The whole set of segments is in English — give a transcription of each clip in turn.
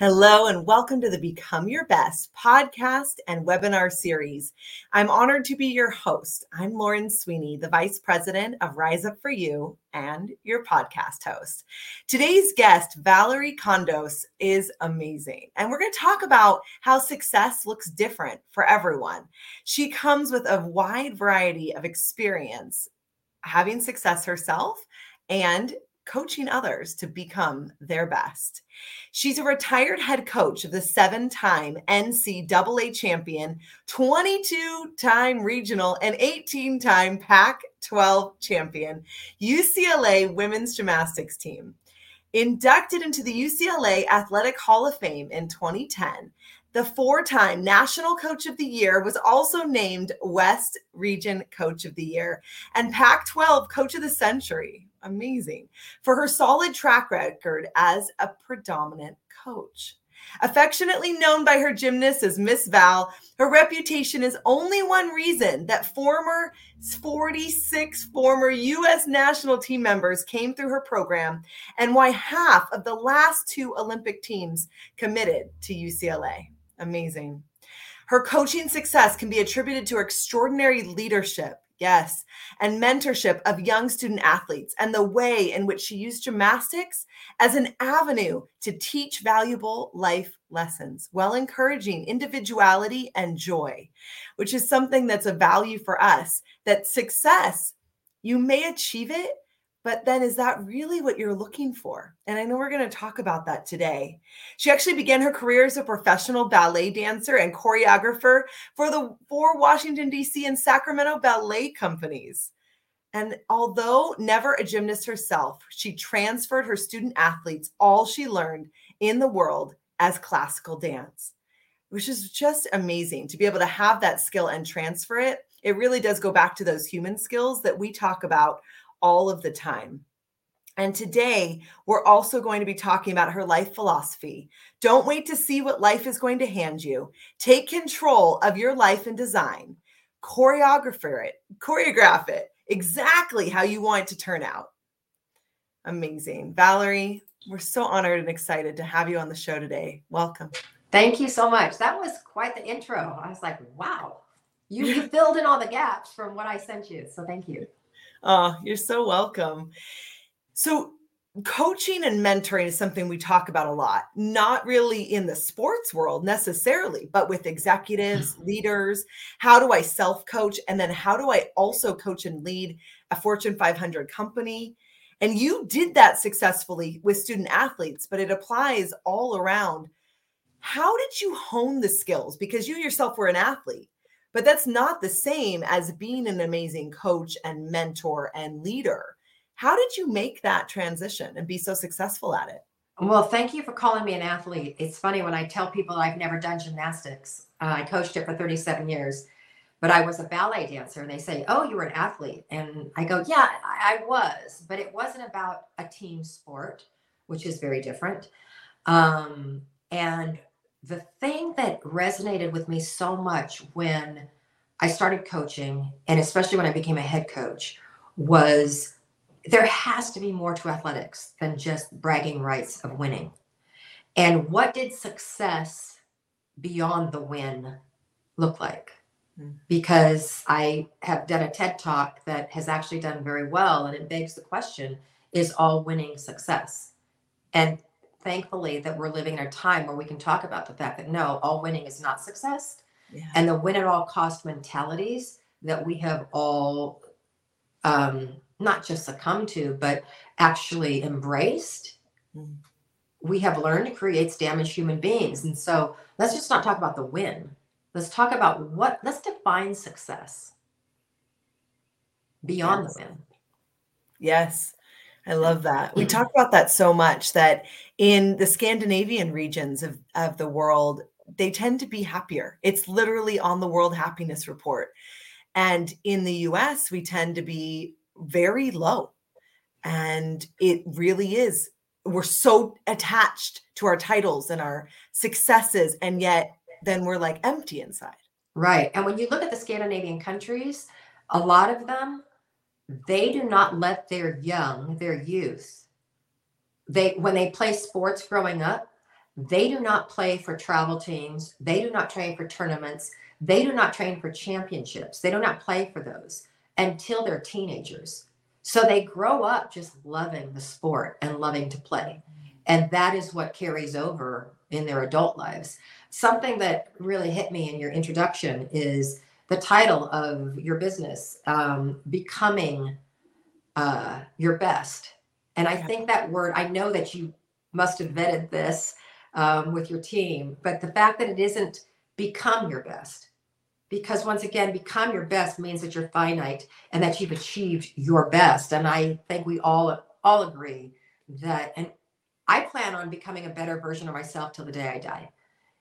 Hello, and welcome to the Become Your Best podcast and webinar series. I'm honored to be your host. I'm Lauren Sweeney, the Vice President of Rise Up for You and your podcast host. Today's guest, Valerie Kondos, is amazing. And we're going to talk about how success looks different for everyone. She comes with a wide variety of experience having success herself and coaching others to become their best. She's a retired head coach of the seven time NCAA champion, 22 time regional, and 18 time Pac 12 champion, UCLA women's gymnastics team. Inducted into the UCLA Athletic Hall of Fame in 2010, the four time National Coach of the Year was also named West Region Coach of the Year and Pac 12 Coach of the Century amazing for her solid track record as a predominant coach. Affectionately known by her gymnasts as Miss Val, her reputation is only one reason that former 46 former U.S. national team members came through her program and why half of the last two Olympic teams committed to UCLA. Amazing. Her coaching success can be attributed to her extraordinary leadership, Yes. And mentorship of young student athletes and the way in which she used gymnastics as an avenue to teach valuable life lessons while encouraging individuality and joy, which is something that's a value for us that success, you may achieve it, but then, is that really what you're looking for? And I know we're going to talk about that today. She actually began her career as a professional ballet dancer and choreographer for the four Washington, D.C. and Sacramento ballet companies. And although never a gymnast herself, she transferred her student athletes all she learned in the world as classical dance, which is just amazing to be able to have that skill and transfer it. It really does go back to those human skills that we talk about all of the time. And today, we're also going to be talking about her life philosophy. Don't wait to see what life is going to hand you. Take control of your life and design. Choreograph it, choreograph it exactly how you want it to turn out. Amazing. Valerie, we're so honored and excited to have you on the show today. Welcome. Thank you so much. That was quite the intro. I was like, wow, you, you filled in all the gaps from what I sent you. So thank you. Oh, you're so welcome. So, coaching and mentoring is something we talk about a lot, not really in the sports world necessarily, but with executives, mm-hmm. leaders. How do I self coach? And then how do I also coach and lead a Fortune 500 company? And you did that successfully with student athletes, but it applies all around. How did you hone the skills? Because you yourself were an athlete. But that's not the same as being an amazing coach and mentor and leader. How did you make that transition and be so successful at it? Well, thank you for calling me an athlete. It's funny when I tell people I've never done gymnastics. Uh, I coached it for 37 years, but I was a ballet dancer. And they say, Oh, you were an athlete. And I go, Yeah, I, I was, but it wasn't about a team sport, which is very different. Um, and the thing that resonated with me so much when I started coaching, and especially when I became a head coach, was there has to be more to athletics than just bragging rights of winning. And what did success beyond the win look like? Hmm. Because I have done a TED talk that has actually done very well, and it begs the question is all winning success? And thankfully that we're living in a time where we can talk about the fact that no, all winning is not success. Yeah. And the win at all cost mentalities that we have all um, not just succumbed to, but actually embraced. Mm. We have learned to create damaged human beings. And so let's just not talk about the win. Let's talk about what, let's define success beyond yes. the win. Yes. I love that. We talk about that so much that in the Scandinavian regions of, of the world, they tend to be happier. It's literally on the World Happiness Report. And in the US, we tend to be very low. And it really is. We're so attached to our titles and our successes. And yet, then we're like empty inside. Right. And when you look at the Scandinavian countries, a lot of them, they do not let their young, their youth, they when they play sports growing up, they do not play for travel teams. They do not train for tournaments. They do not train for championships. They do not play for those until they're teenagers. So they grow up just loving the sport and loving to play. And that is what carries over in their adult lives. Something that really hit me in your introduction is the title of your business, um, Becoming uh, Your Best. And I think that word, I know that you must have vetted this um, with your team, but the fact that it isn't become your best, because once again, become your best means that you're finite and that you've achieved your best. And I think we all all agree that, and I plan on becoming a better version of myself till the day I die.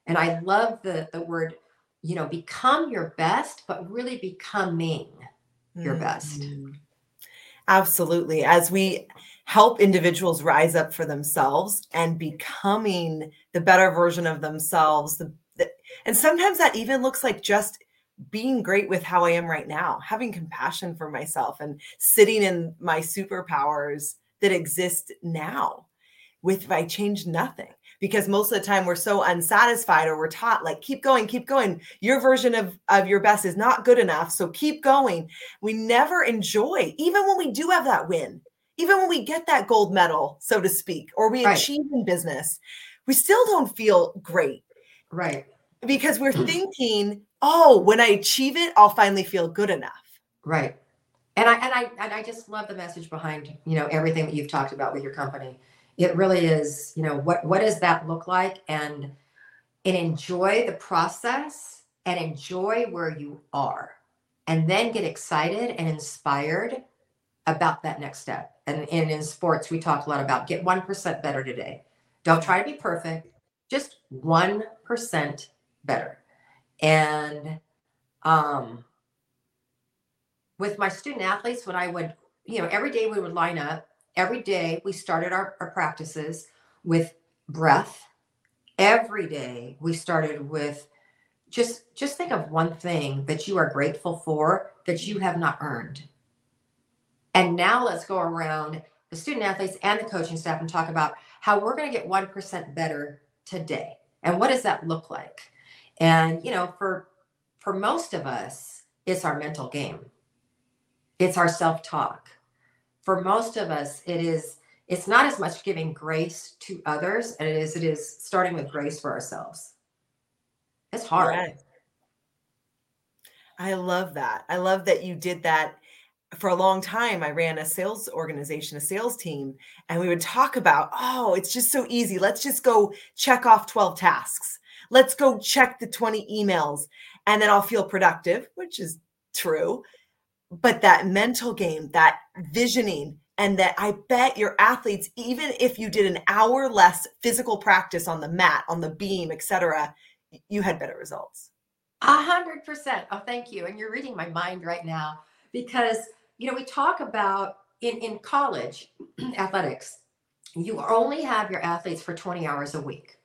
And I love the the word, you know, become your best, but really becoming your best. Mm-hmm. Absolutely. As we help individuals rise up for themselves and becoming the better version of themselves. The, the, and sometimes that even looks like just being great with how I am right now, having compassion for myself and sitting in my superpowers that exist now with if I change nothing. Because most of the time we're so unsatisfied or we're taught like keep going, keep going. Your version of, of your best is not good enough. So keep going. We never enjoy, even when we do have that win even when we get that gold medal, so to speak, or we right. achieve in business, we still don't feel great. Right. Because we're thinking, oh, when I achieve it, I'll finally feel good enough. Right. And I and I and I just love the message behind, you know, everything that you've talked about with your company. It really is, you know, what what does that look like? And and enjoy the process and enjoy where you are. And then get excited and inspired about that next step. And, and in sports, we talk a lot about get 1% better today. Don't try to be perfect, just 1% better. And um, with my student athletes, when I would, you know, every day we would line up, every day we started our, our practices with breath. Every day we started with just just think of one thing that you are grateful for that you have not earned and now let's go around the student athletes and the coaching staff and talk about how we're going to get 1% better today. And what does that look like? And you know, for for most of us, it's our mental game. It's our self-talk. For most of us, it is it's not as much giving grace to others and it is it is starting with grace for ourselves. It's hard. I love that. I love that you did that for a long time i ran a sales organization a sales team and we would talk about oh it's just so easy let's just go check off 12 tasks let's go check the 20 emails and then i'll feel productive which is true but that mental game that visioning and that i bet your athletes even if you did an hour less physical practice on the mat on the beam etc you had better results. A hundred percent. Oh thank you. And you're reading my mind right now because you know, we talk about in, in college athletics, you only have your athletes for 20 hours a week.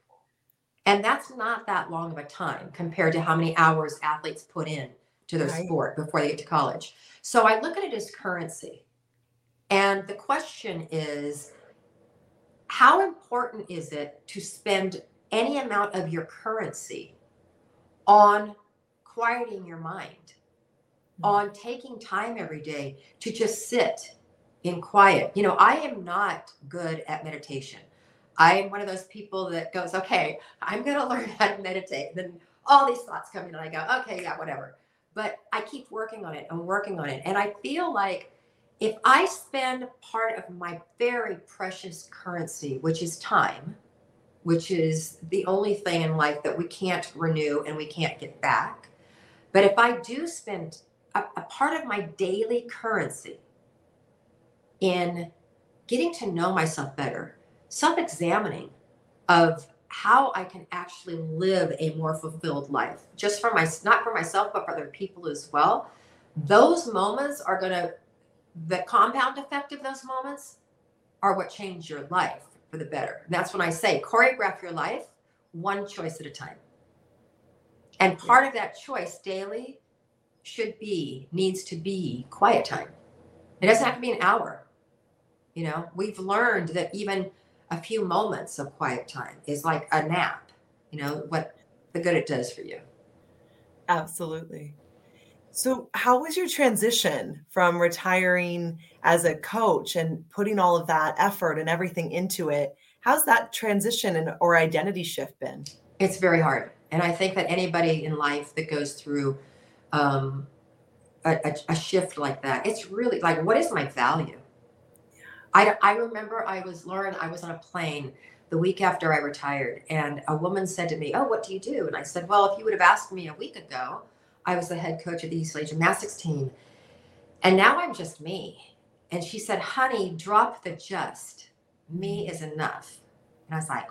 And that's not that long of a time compared to how many hours athletes put in to their right. sport before they get to college. So I look at it as currency. And the question is how important is it to spend any amount of your currency on quieting your mind? Hmm. on taking time every day to just sit in quiet. You know, I am not good at meditation. I am one of those people that goes, okay, I'm going to learn how to meditate. And then all these thoughts come in, and I go, okay, yeah, whatever. But I keep working on it and working on it. And I feel like if I spend part of my very precious currency, which is time, which is the only thing in life that we can't renew and we can't get back. But if I do spend a, a part of my daily currency in getting to know myself better, self examining of how I can actually live a more fulfilled life, just for my not for myself, but for other people as well. Those moments are gonna the compound effect of those moments are what change your life for the better. And that's when I say choreograph your life one choice at a time. And part of that choice daily should be, needs to be quiet time. It doesn't have to be an hour. You know, we've learned that even a few moments of quiet time is like a nap, you know, what the good it does for you. Absolutely. So, how was your transition from retiring as a coach and putting all of that effort and everything into it? How's that transition and or identity shift been? It's very hard, and I think that anybody in life that goes through um, a, a, a shift like that, it's really like, what is my value? I, I remember I was Lauren. I was on a plane the week after I retired, and a woman said to me, "Oh, what do you do?" And I said, "Well, if you would have asked me a week ago." I was the head coach of the East Gymnastics team. And now I'm just me. And she said, honey, drop the just. Me is enough. And I was like,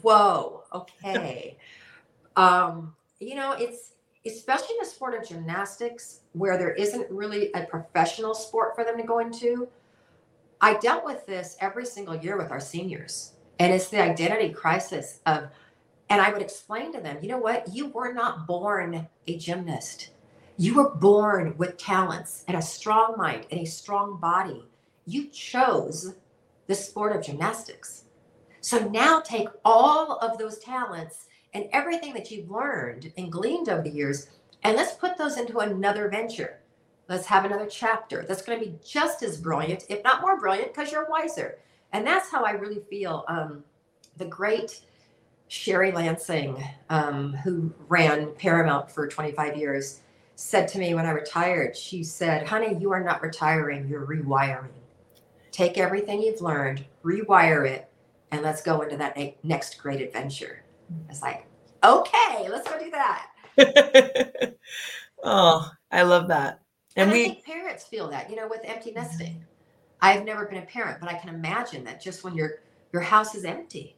whoa, okay. um, you know, it's especially in the sport of gymnastics where there isn't really a professional sport for them to go into. I dealt with this every single year with our seniors. And it's the identity crisis of and I would explain to them, you know what? You were not born a gymnast. You were born with talents and a strong mind and a strong body. You chose the sport of gymnastics. So now take all of those talents and everything that you've learned and gleaned over the years, and let's put those into another venture. Let's have another chapter that's going to be just as brilliant, if not more brilliant, because you're wiser. And that's how I really feel um, the great Sherry Lansing, um, who ran Paramount for 25 years, said to me when I retired, she said, Honey, you are not retiring, you're rewiring. Take everything you've learned, rewire it, and let's go into that next great adventure. It's like, okay, let's go do that. oh, I love that. And, and we, I think parents feel that, you know, with empty nesting. I've never been a parent, but I can imagine that just when your your house is empty,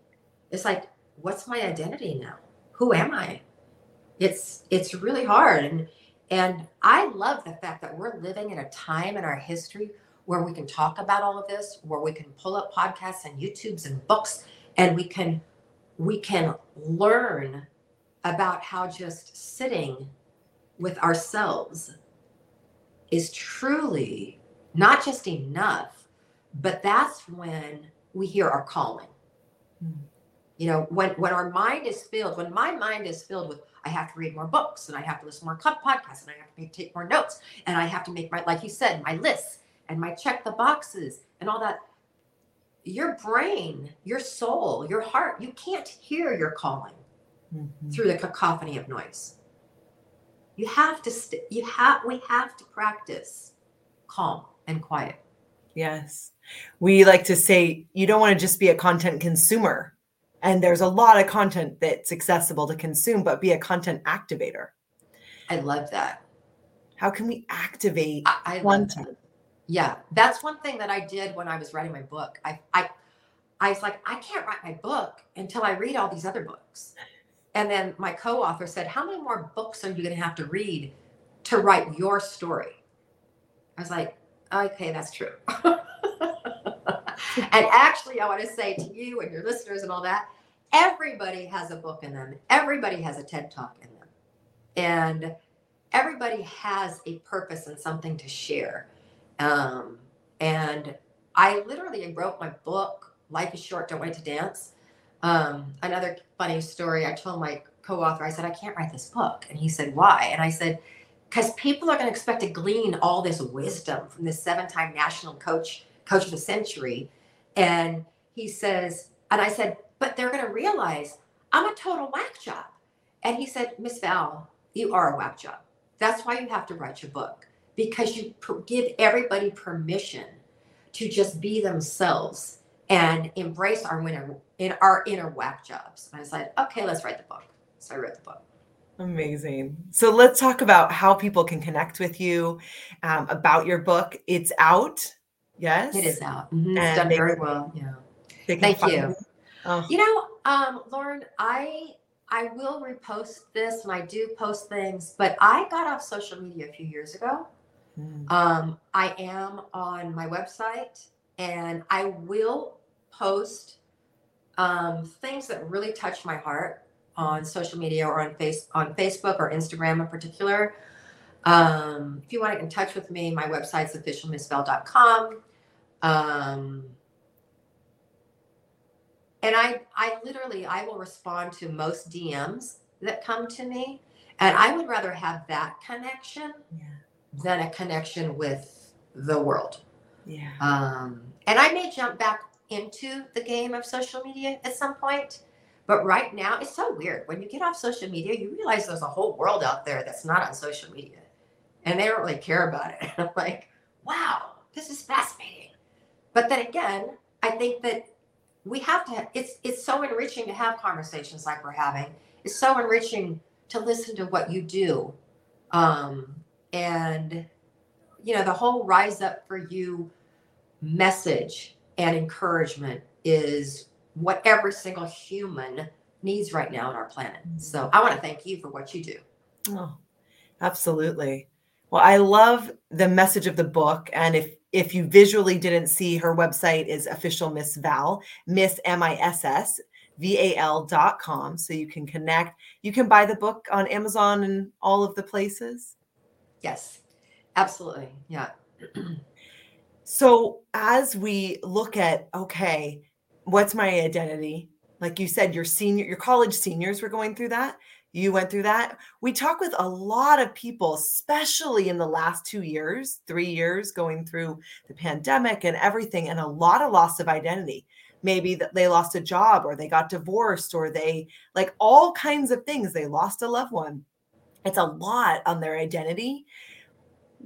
it's like what's my identity now? Who am I? It's it's really hard and and I love the fact that we're living in a time in our history where we can talk about all of this, where we can pull up podcasts and YouTubes and books and we can we can learn about how just sitting with ourselves is truly not just enough, but that's when we hear our calling. Mm you know when when our mind is filled when my mind is filled with i have to read more books and i have to listen to more podcasts and i have to take more notes and i have to make my like you said my lists and my check the boxes and all that your brain your soul your heart you can't hear your calling mm-hmm. through the cacophony of noise you have to st- you have we have to practice calm and quiet. Yes. We like to say you don't want to just be a content consumer. And there's a lot of content that's accessible to consume but be a content activator. I love that. How can we activate i, I content that. yeah that's one thing that i did when i was writing my book. I i i was like i can't write my book until i read all these other books and then my co-author said how many more books are you going to have to read to write your story i was like okay that's true and actually, I want to say to you and your listeners and all that, everybody has a book in them. Everybody has a TED talk in them. And everybody has a purpose and something to share. Um, and I literally wrote my book, Life is Short, Don't Wait to Dance. Um, another funny story, I told my co author, I said, I can't write this book. And he said, Why? And I said, Because people are going to expect to glean all this wisdom from this seven time national coach, coach of the century. And he says, and I said, but they're going to realize I'm a total whack job. And he said, Miss Val, you are a whack job. That's why you have to write your book because you give everybody permission to just be themselves and embrace our inner in our inner whack jobs. And I said, okay, let's write the book. So I wrote the book. Amazing. So let's talk about how people can connect with you um, about your book. It's out. Yes, it is out. Mm-hmm. It's done very well. Yeah. Thank you. Oh. You know, Um, Lauren, I I will repost this and I do post things, but I got off social media a few years ago. Mm. Um, I am on my website and I will post um, things that really touch my heart on social media or on face on Facebook or Instagram in particular. Um, if you want to get in touch with me, my website's officialmissval.com. Um, and I, I literally, I will respond to most DMs that come to me, and I would rather have that connection yeah. than a connection with the world. Yeah. Um, and I may jump back into the game of social media at some point. But right now, it's so weird. When you get off social media, you realize there's a whole world out there that's not on social media and they don't really care about it. I'm like, wow, this is fascinating. But then again, I think that we have to, it's, it's so enriching to have conversations like we're having. It's so enriching to listen to what you do. Um, and, you know, the whole rise up for you message and encouragement is what every single human needs right now on our planet. So I want to thank you for what you do. Oh, absolutely. Well, I love the message of the book. And if if you visually didn't see her website is official Miss Val, Miss M-I-S-S, V-A-L dot com. So you can connect. You can buy the book on Amazon and all of the places. Yes, absolutely. Yeah. So as we look at, okay, what's my identity? Like you said, your senior, your college seniors were going through that. You went through that. We talk with a lot of people, especially in the last two years, three years, going through the pandemic and everything, and a lot of loss of identity. Maybe that they lost a job or they got divorced or they like all kinds of things. They lost a loved one. It's a lot on their identity.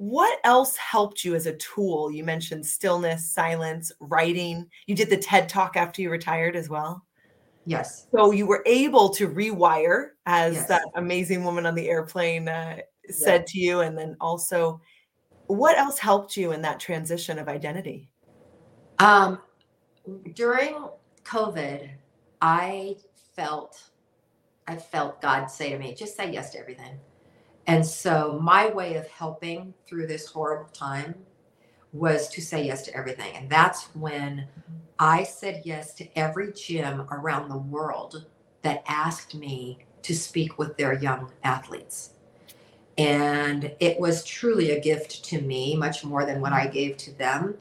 What else helped you as a tool? You mentioned stillness, silence, writing. You did the TED talk after you retired as well. Yes. So you were able to rewire, as yes. that amazing woman on the airplane uh, said yeah. to you. And then also, what else helped you in that transition of identity? Um, during COVID, I felt, I felt God say to me, just say yes to everything. And so my way of helping through this horrible time was to say yes to everything. And that's when I said yes to every gym around the world that asked me to speak with their young athletes. And it was truly a gift to me, much more than what I gave to them.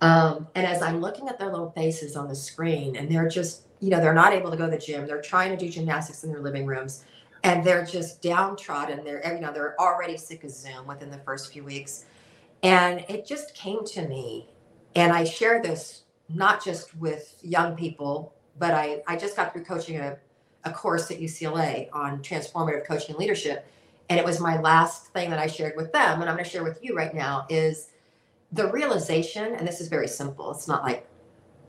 Um, and as I'm looking at their little faces on the screen, and they're just, you know, they're not able to go to the gym, they're trying to do gymnastics in their living rooms and they're just downtrodden. They're you know they're already sick of Zoom within the first few weeks, and it just came to me, and I share this not just with young people, but I I just got through coaching a a course at UCLA on transformative coaching leadership, and it was my last thing that I shared with them, and I'm going to share with you right now is the realization, and this is very simple. It's not like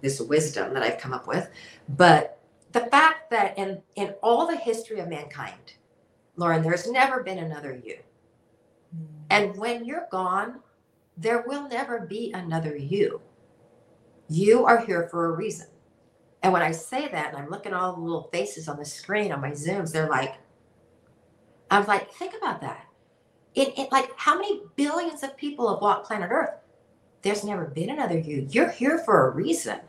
this wisdom that I've come up with, but the fact that in, in all the history of mankind, Lauren, there's never been another you. Hmm. And when you're gone, there will never be another you. You are here for a reason. And when I say that, and I'm looking at all the little faces on the screen on my Zooms, they're like, I'm like, think about that. It, it like how many billions of people have walked planet Earth? There's never been another you. You're here for a reason.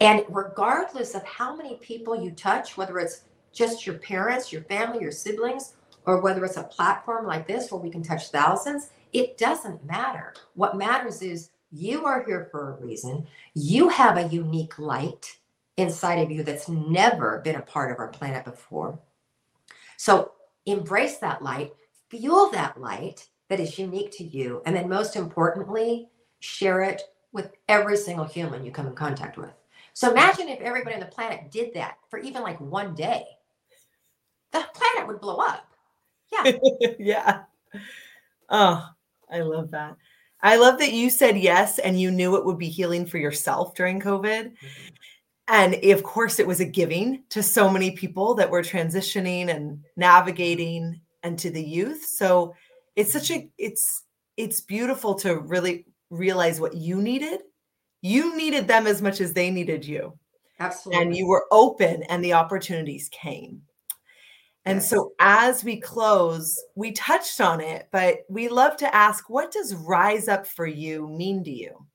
And regardless of how many people you touch, whether it's just your parents, your family, your siblings, or whether it's a platform like this where we can touch thousands, it doesn't matter. What matters is you are here for a reason. You have a unique light inside of you that's never been a part of our planet before. So embrace that light, feel that light that is unique to you. And then, most importantly, share it with every single human you come in contact with. So imagine if everybody on the planet did that for even like one day. The planet would blow up. Yeah. yeah. Oh, I love that. I love that you said yes and you knew it would be healing for yourself during COVID. Mm-hmm. And of course, it was a giving to so many people that were transitioning and navigating and to the youth. So it's such a it's it's beautiful to really realize what you needed you needed them as much as they needed you Absolutely. And you were open and the opportunities came. And yes. so as we close, we touched on it, but we love to ask what does rise up for you mean to you?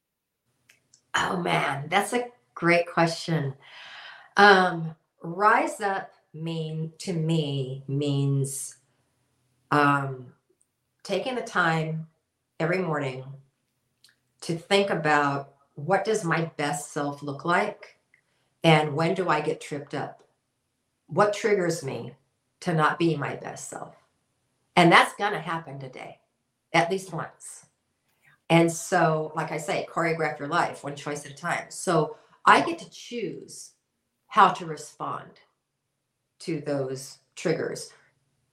Oh man, that's a great question. Um, rise up mean to me means um, taking the time every morning to think about what does my best self look like? And when do i get tripped up? What triggers me to not be my best self? And that's going to happen today at least once. And so like i say choreograph your life one choice at a time. So i get to choose how to respond to those triggers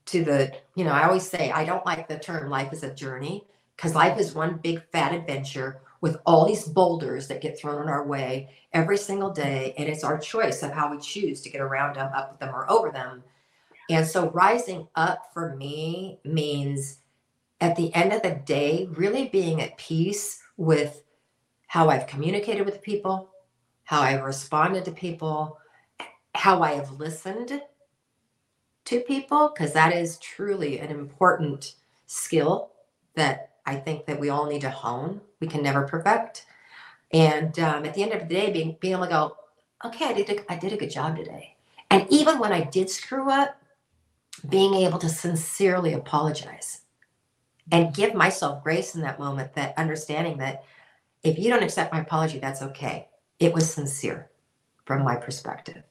to the you know i always say i don't like the term life is a journey because life is one big fat adventure with all these boulders that get thrown in our way every single day and it's our choice of how we choose to get around them up with them or over them and so rising up for me means at the end of the day really being at peace with how i've communicated with people how i've responded to people how i have listened to people because that is truly an important skill that I think that we all need to hone. We can never perfect. And um, at the end of the day, being being able to go, okay, I did a, I did a good job today. And even when I did screw up, being able to sincerely apologize and give myself grace in that moment, that understanding that if you don't accept my apology, that's okay. It was sincere from my perspective.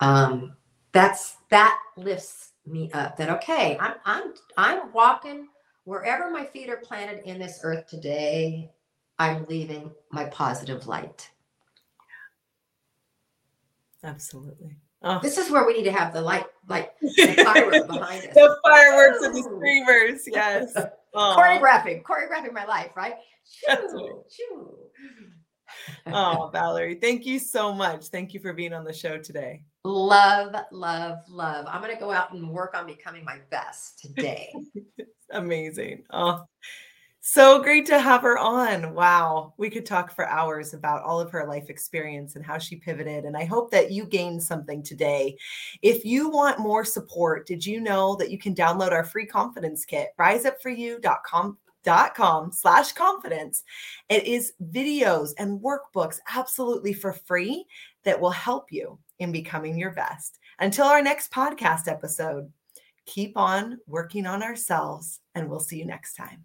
Um, that's that lifts me up that okay i'm i'm i'm walking wherever my feet are planted in this earth today i'm leaving my positive light. Absolutely. Oh. this is where we need to have the light like the fireworks behind us. The fireworks and the screamers yes. Oh. choreographing choreographing my life right? Choo, choo. oh valerie thank you so much. Thank you for being on the show today Love, love, love. I'm going to go out and work on becoming my best today. Amazing. Oh, so great to have her on. Wow. We could talk for hours about all of her life experience and how she pivoted. And I hope that you gained something today. If you want more support, did you know that you can download our free confidence kit, riseupforyou.com dot com slash confidence it is videos and workbooks absolutely for free that will help you in becoming your best. Until our next podcast episode, keep on working on ourselves, and we'll see you next time.